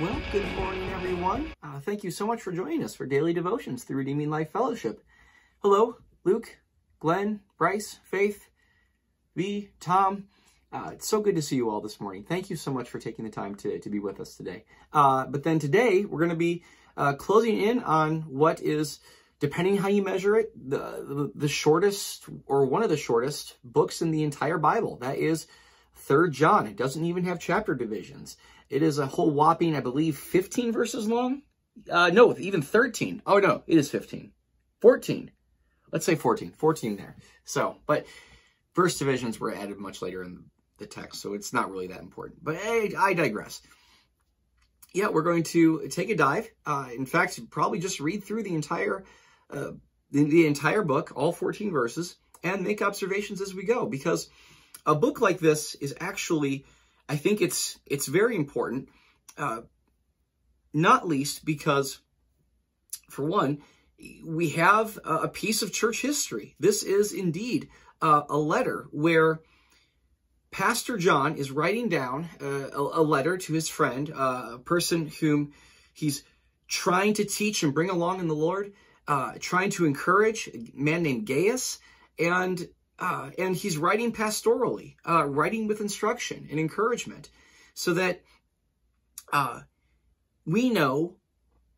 Well, good morning, everyone. Uh, thank you so much for joining us for Daily Devotions through Redeeming Life Fellowship. Hello, Luke, Glenn, Bryce, Faith, V, Tom. Uh, it's so good to see you all this morning. Thank you so much for taking the time to, to be with us today. Uh, but then today, we're going to be uh, closing in on what is, depending how you measure it, the, the, the shortest or one of the shortest books in the entire Bible. That is Third John. It doesn't even have chapter divisions. It is a whole whopping, I believe, 15 verses long. Uh, no, even 13. Oh, no, it is 15. 14. Let's say 14. 14 there. So, but verse divisions were added much later in the text, so it's not really that important. But hey, I digress. Yeah, we're going to take a dive. Uh, in fact, probably just read through the entire uh, the, the entire book, all 14 verses, and make observations as we go. Because a book like this is actually I think it's it's very important, uh, not least because, for one, we have a piece of church history. This is indeed uh, a letter where Pastor John is writing down uh, a, letter to his friend, uh, a person whom he's trying to teach and bring along in the Lord, uh, trying to encourage, a man named Gaius, and uh, and he's writing pastorally, uh, writing with instruction and encouragement, so that uh, we know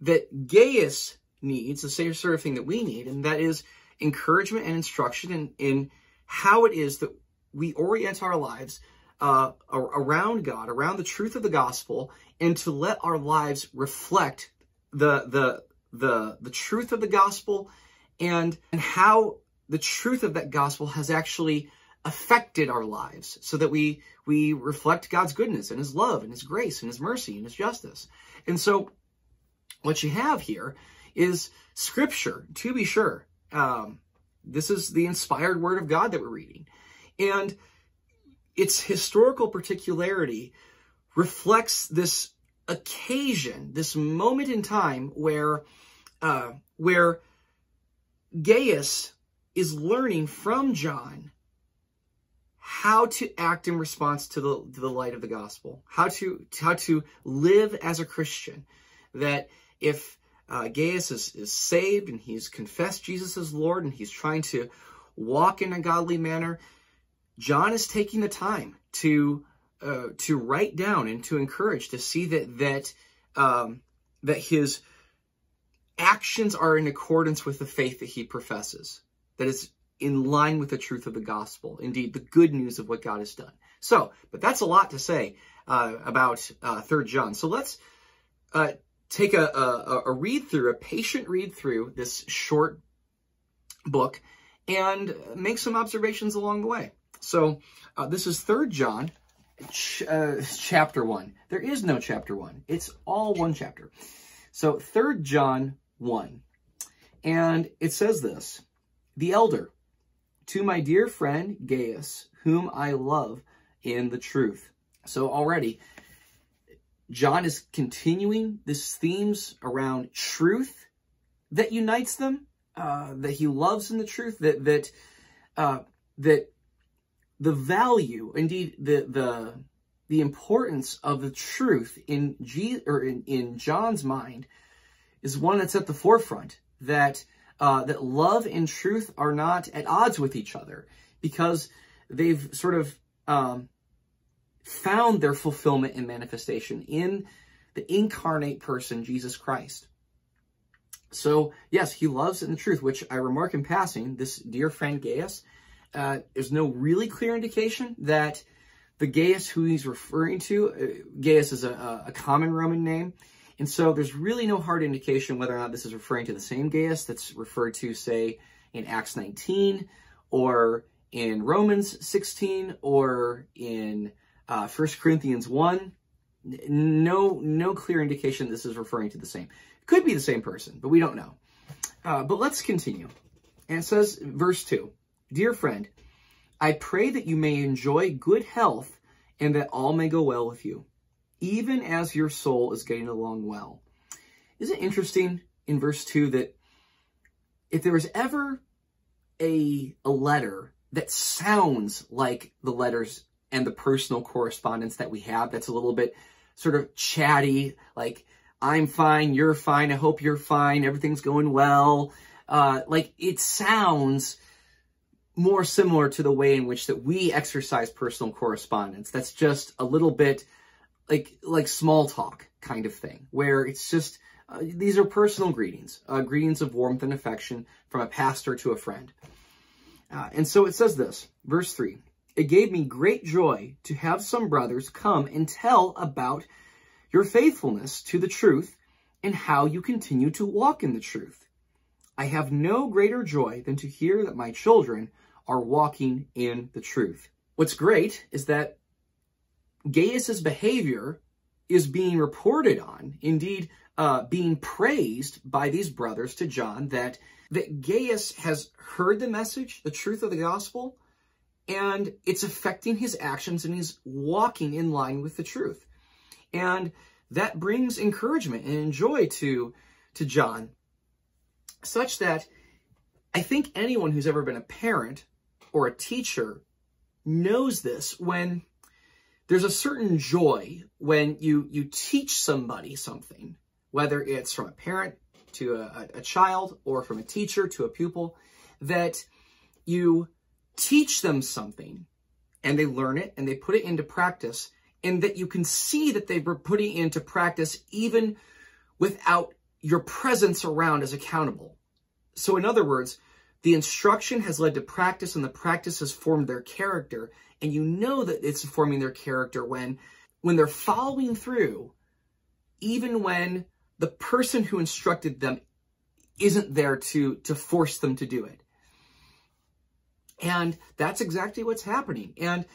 that Gaius needs the same sort of thing that we need, and that is encouragement and instruction in, in how it is that we orient our lives uh, around God, around the truth of the gospel, and to let our lives reflect the the the the truth of the gospel and and how the truth of that gospel has actually affected our lives so that we we reflect God's goodness and his love and his grace and his mercy and his justice. And so what you have here is scripture, to be sure. Um, this is the inspired word of God that we're reading. And its historical particularity reflects this occasion, this moment in time where uh, where Gaius is learning from John how to act in response to the, to the light of the gospel, how to, how to live as a Christian. That if uh, Gaius is, is saved and he's confessed Jesus as Lord and he's trying to walk in a godly manner, John is taking the time to uh, to write down and to encourage to see that that um, that his actions are in accordance with the faith that he professes that is in line with the truth of the gospel. Indeed, the good news of what God has done. So, but that's a lot to say uh, about uh, Third John. So let's uh, take a, a, a read through, a patient read through this short book, and make some observations along the way. So uh, this is Third John, ch uh, chapter one. There is no chapter one; it's all one chapter. So Third John one, and it says this the elder, to my dear friend Gaius, whom I love in the truth. So already, John is continuing this themes around truth that unites them, uh, that he loves in the truth, that that uh, that the value, indeed the the the importance of the truth in G or in, in John's mind is one that's at the forefront. That uh, that love and truth are not at odds with each other because they've sort of um, found their fulfillment and manifestation in the incarnate person, Jesus Christ. So, yes, he loves in the truth, which I remark in passing, this dear friend Gaius, uh, there's no really clear indication that the Gaius who he's referring to, uh, Gaius is a, a common Roman name, and so there's really no hard indication whether or not this is referring to the same Gaius that's referred to, say, in Acts 19 or in Romans 16 or in uh, 1 Corinthians 1. No, no clear indication this is referring to the same. Could be the same person, but we don't know. Uh, but let's continue. And it says, verse 2, Dear friend, I pray that you may enjoy good health and that all may go well with you even as your soul is getting along well. Isn't it interesting in verse 2 that if there was ever a, a letter that sounds like the letters and the personal correspondence that we have, that's a little bit sort of chatty, like, I'm fine, you're fine, I hope you're fine, everything's going well. Uh, like, it sounds more similar to the way in which that we exercise personal correspondence. That's just a little bit like like small talk kind of thing, where it's just uh, these are personal greetings, uh, greetings of warmth and affection from a pastor to a friend. Uh, and so it says this, verse 3, It gave me great joy to have some brothers come and tell about your faithfulness to the truth and how you continue to walk in the truth. I have no greater joy than to hear that my children are walking in the truth. What's great is that Gaius's behavior is being reported on, indeed, uh, being praised by these brothers to John, that, that Gaius has heard the message, the truth of the gospel, and it's affecting his actions and he's walking in line with the truth. And that brings encouragement and joy to, to John, such that I think anyone who's ever been a parent or a teacher knows this when there's a certain joy when you, you teach somebody something, whether it's from a parent to a, a child or from a teacher to a pupil, that you teach them something and they learn it and they put it into practice and that you can see that they were putting into practice even without your presence around as accountable. So in other words, the instruction has led to practice and the practice has formed their character. And you know that it's forming their character when, when they're following through, even when the person who instructed them isn't there to, to force them to do it. And that's exactly what's happening. And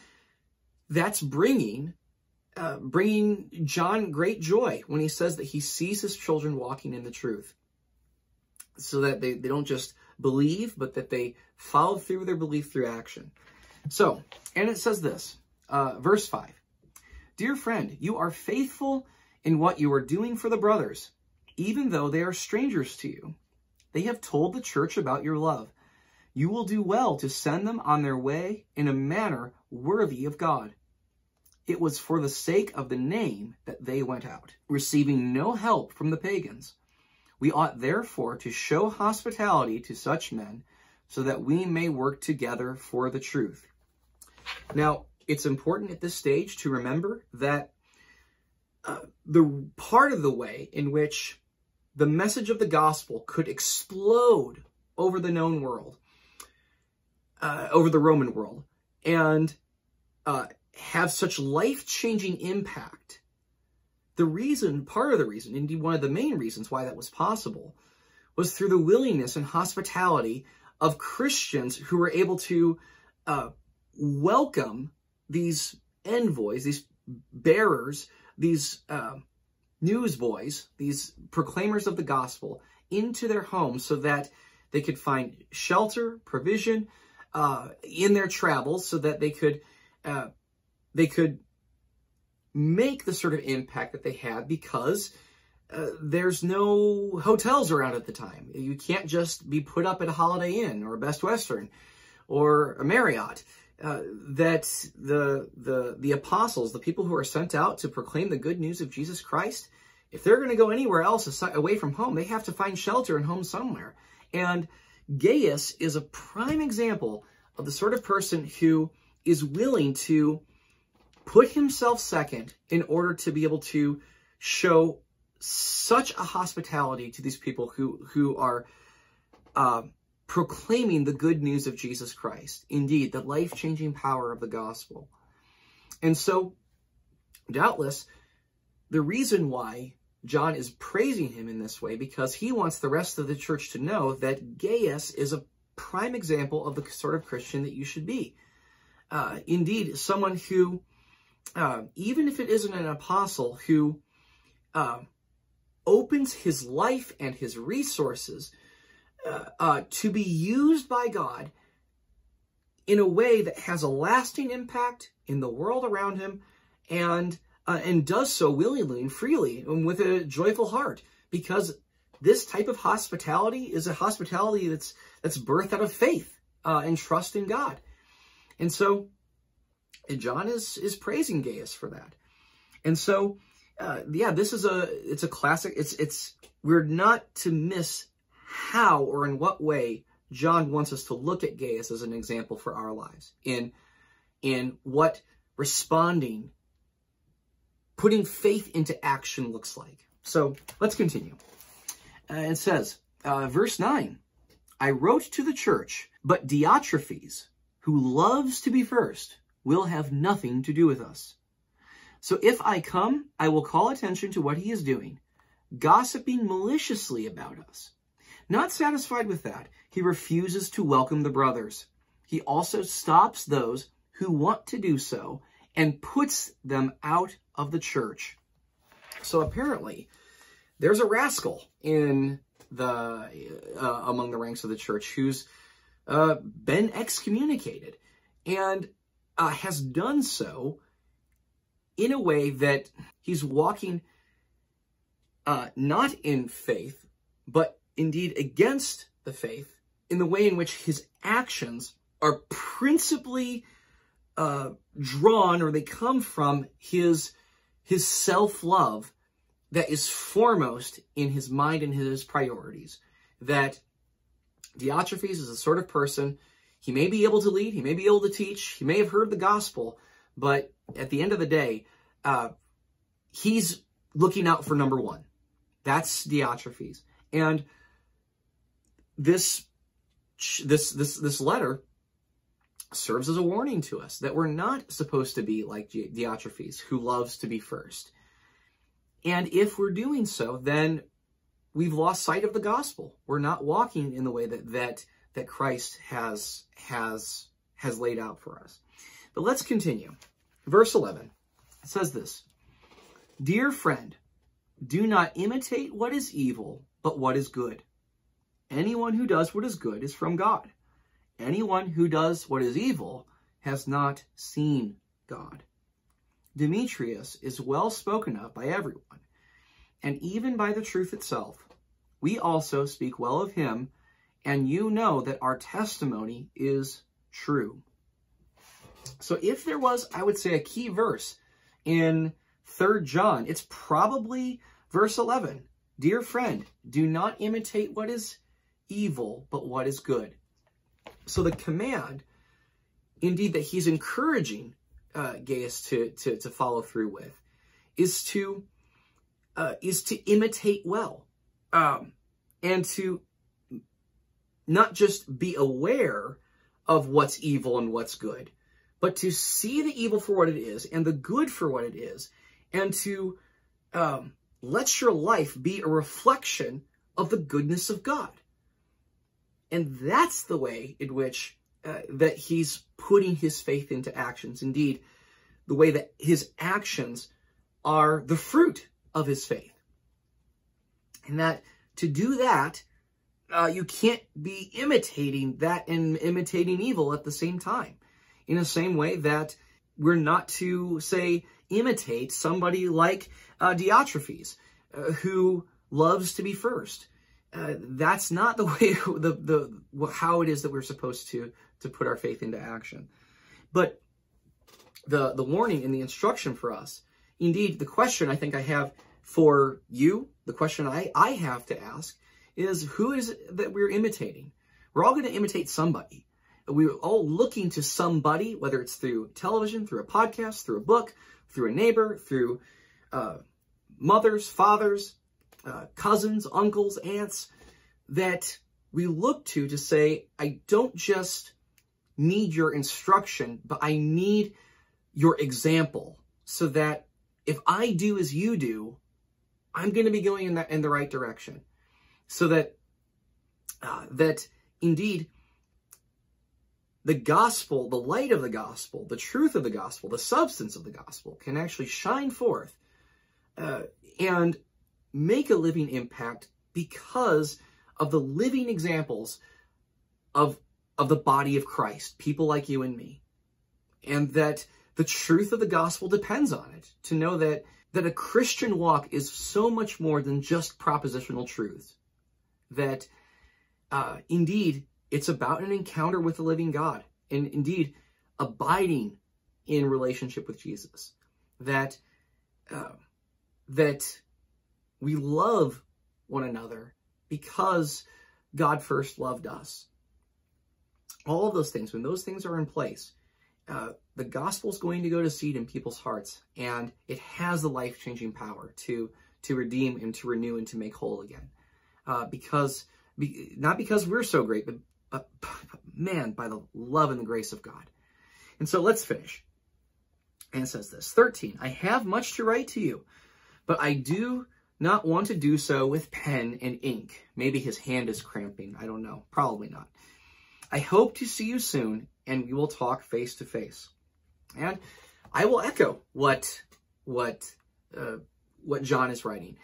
that's bringing, uh, bringing John great joy when he says that he sees his children walking in the truth so that they, they don't just believe, but that they follow through their belief through action. So, and it says this, uh, verse 5 Dear friend, you are faithful in what you are doing for the brothers, even though they are strangers to you. They have told the church about your love. You will do well to send them on their way in a manner worthy of God. It was for the sake of the name that they went out, receiving no help from the pagans. We ought therefore to show hospitality to such men so that we may work together for the truth. Now, it's important at this stage to remember that uh, the part of the way in which the message of the gospel could explode over the known world, uh, over the Roman world, and uh, have such life-changing impact the reason, part of the reason, indeed one of the main reasons why that was possible, was through the willingness and hospitality of Christians who were able to uh, welcome these envoys, these bearers, these uh, newsboys, these proclaimers of the gospel into their homes so that they could find shelter, provision uh, in their travels, so that they could uh, they could make the sort of impact that they had because uh, there's no hotels around at the time. You can't just be put up at a Holiday Inn or a Best Western or a Marriott. Uh, that the the the apostles, the people who are sent out to proclaim the good news of Jesus Christ, if they're going to go anywhere else away from home, they have to find shelter and home somewhere. And Gaius is a prime example of the sort of person who is willing to put himself second in order to be able to show such a hospitality to these people who, who are uh, proclaiming the good news of Jesus Christ. Indeed, the life-changing power of the gospel. And so, doubtless, the reason why John is praising him in this way, because he wants the rest of the church to know that Gaius is a prime example of the sort of Christian that you should be. Uh, indeed, someone who uh, even if it isn't an apostle who uh, opens his life and his resources uh, uh, to be used by God in a way that has a lasting impact in the world around him and uh, and does so willingly and freely and with a joyful heart because this type of hospitality is a hospitality that's that's birthed out of faith uh, and trust in God. And so and John is, is praising Gaius for that. And so uh, yeah, this is a it's a classic. It's it's we're not to miss how or in what way John wants us to look at Gaius as an example for our lives in in what responding, putting faith into action looks like. So let's continue. Uh, it says, uh, verse 9, I wrote to the church, but Diotrephes, who loves to be first, will have nothing to do with us. So if I come, I will call attention to what he is doing, gossiping maliciously about us. Not satisfied with that, he refuses to welcome the brothers. He also stops those who want to do so and puts them out of the church. So apparently, there's a rascal in the uh, among the ranks of the church who's uh, been excommunicated and uh, has done so in a way that he's walking uh, not in faith, but indeed against the faith in the way in which his actions are principally uh, drawn or they come from his his self-love that is foremost in his mind and his priorities. That Diotrephes is the sort of person, he may be able to lead, he may be able to teach, he may have heard the gospel, but at the end of the day, uh, he's looking out for number one. That's Diotrephes. And this, this, this, this letter serves as a warning to us that we're not supposed to be like Diotrephes, who loves to be first. And if we're doing so, then we've lost sight of the gospel. We're not walking in the way that that that Christ has has has laid out for us. But let's continue. Verse 11 says this, Dear friend, do not imitate what is evil, but what is good. Anyone who does what is good is from God. Anyone who does what is evil has not seen God. Demetrius is well spoken of by everyone, and even by the truth itself. We also speak well of him, and you know that our testimony is true. So if there was, I would say, a key verse in 3 John, it's probably verse 11. Dear friend, do not imitate what is evil, but what is good. So the command, indeed, that he's encouraging uh, Gaius to, to, to follow through with is to uh, is to imitate well um, and to not just be aware of what's evil and what's good, but to see the evil for what it is and the good for what it is, and to um, let your life be a reflection of the goodness of God. And that's the way in which uh, that he's putting his faith into actions. Indeed, the way that his actions are the fruit of his faith. And that to do that, uh, you can't be imitating that and imitating evil at the same time. In the same way that we're not to, say, imitate somebody like uh, Diotrephes, uh, who loves to be first. Uh, that's not the way the the how it is that we're supposed to to put our faith into action. But the the warning and the instruction for us, indeed, the question I think I have for you, the question I I have to ask is who is it that we're imitating? We're all going to imitate somebody. We're all looking to somebody, whether it's through television, through a podcast, through a book, through a neighbor, through uh, mothers, fathers, uh, cousins, uncles, aunts that we look to to say, I don't just need your instruction, but I need your example so that if I do as you do, I'm going to be going in that in the right direction. So that uh, that indeed the gospel, the light of the gospel, the truth of the gospel, the substance of the gospel can actually shine forth uh, and make a living impact because of the living examples of, of the body of Christ, people like you and me. And that the truth of the gospel depends on it. To know that, that a Christian walk is so much more than just propositional truths. That uh, indeed, it's about an encounter with the living God. And indeed, abiding in relationship with Jesus. That uh, that we love one another because God first loved us. All of those things, when those things are in place, uh, the gospel is going to go to seed in people's hearts, and it has the life changing power to to redeem and to renew and to make whole again. Uh, because be, not because we're so great, but, but man, by the love and the grace of God. And so let's finish. And it says this 13, I have much to write to you, but I do not want to do so with pen and ink. Maybe his hand is cramping. I don't know. Probably not. I hope to see you soon and we will talk face to face. And I will echo what what uh, what John is writing.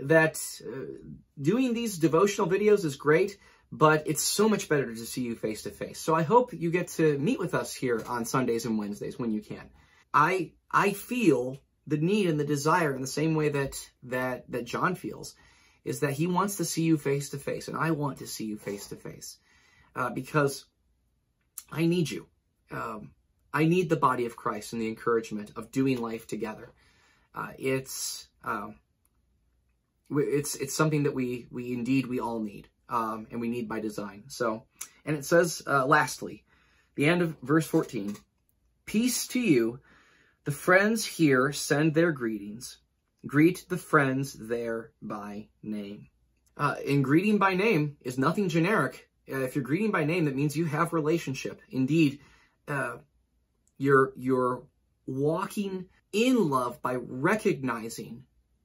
That uh, doing these devotional videos is great, but it's so much better to see you face to face. So I hope you get to meet with us here on Sundays and Wednesdays when you can. I I feel the need and the desire in the same way that that that John feels is that he wants to see you face to face and I want to see you face to face because I need you. Um, I need the body of Christ and the encouragement of doing life together. Uh, it's um, it's it's something that we we indeed we all need um, and we need by design. So, and it says uh, lastly, the end of verse fourteen, peace to you the friends here send their greetings. Greet the friends there by name. Uh, and greeting by name is nothing generic. Uh, if you're greeting by name, that means you have relationship. Indeed, uh, you're you're walking in love by recognizing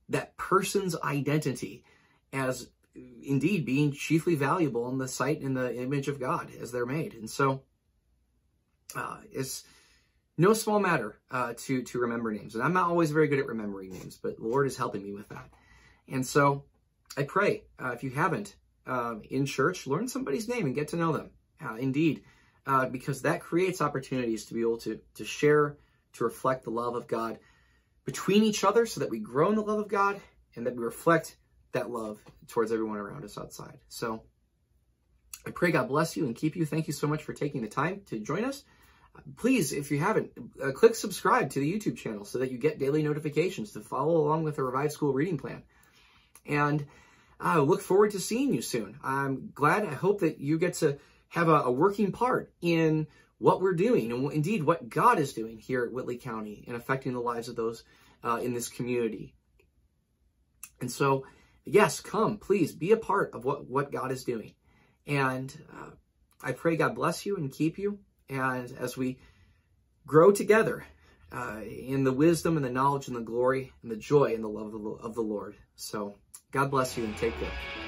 that person's identity as indeed being chiefly valuable in the sight and the image of God as they're made. And so uh, it's no small matter uh, to to remember names. And I'm not always very good at remembering names, but the Lord is helping me with that. And so I pray, uh, if you haven't, uh, in church, learn somebody's name and get to know them. Uh, indeed, uh, because that creates opportunities to be able to, to share, to reflect the love of God between each other so that we grow in the love of God and that we reflect that love towards everyone around us outside. So I pray God bless you and keep you. Thank you so much for taking the time to join us please, if you haven't, uh, click subscribe to the YouTube channel so that you get daily notifications to follow along with the Revive School reading plan. And I uh, look forward to seeing you soon. I'm glad, I hope that you get to have a, a working part in what we're doing and indeed what God is doing here at Whitley County and affecting the lives of those uh, in this community. And so, yes, come, please be a part of what, what God is doing. And uh, I pray God bless you and keep you and as we grow together uh, in the wisdom and the knowledge and the glory and the joy and the love of the, of the Lord. So God bless you and take care.